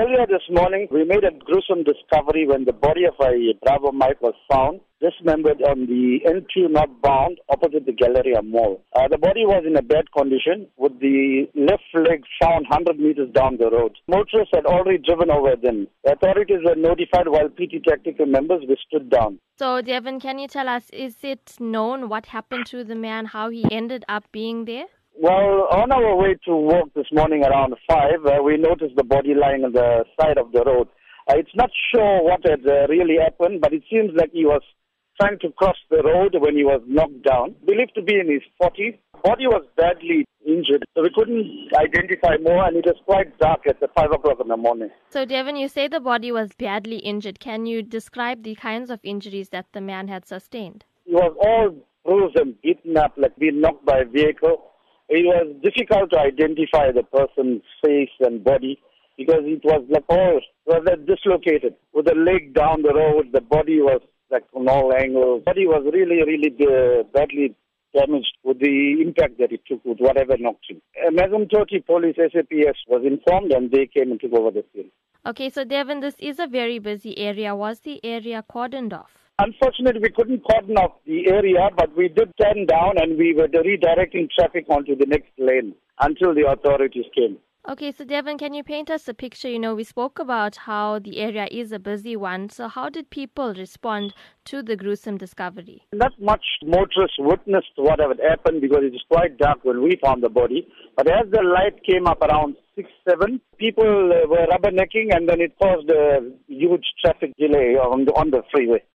Earlier this morning, we made a gruesome discovery when the body of a Bravo Mike was found, dismembered on the N2 northbound opposite the Galleria Mall. Uh, the body was in a bad condition with the left leg found 100 meters down the road. Motorists had already driven over them. The authorities were notified while PT tactical members were stood down. So, Dhevan, can you tell us, is it known what happened to the man, how he ended up being there? Well, on our way to work this morning around 5, uh, we noticed the body lying on the side of the road. Uh, it's not sure what had uh, really happened, but it seems like he was trying to cross the road when he was knocked down. Believed to be in his 40s. Body was badly injured, so we couldn't identify more, and it was quite dark at the 5 o'clock in the morning. So, Dhevan, you say the body was badly injured. Can you describe the kinds of injuries that the man had sustained? He was all bruised and beaten up, like being knocked by a vehicle. It was difficult to identify the person's face and body because it was like all was dislocated with the leg down the road. The body was like from all angles. Body was really, really uh, badly damaged with the impact that it took with whatever knocked him. Amanzimtoti Police SAPS was informed and they came and took over the scene. Okay, so Dhevan, this is a very busy area. Was the area cordoned off? Unfortunately, we couldn't cordon off the area, but we did turn down and we were redirecting traffic onto the next lane until the authorities came. Okay, so Dhevan, can you paint us a picture? You know, we spoke about how the area is a busy one. So, how did people respond to the gruesome discovery? Not much motorists witnessed what had happened because it was quite dark when we found the body. But as the light came up around 6 7, people uh, were rubbernecking and then it caused a huge traffic delay on the, on the freeway.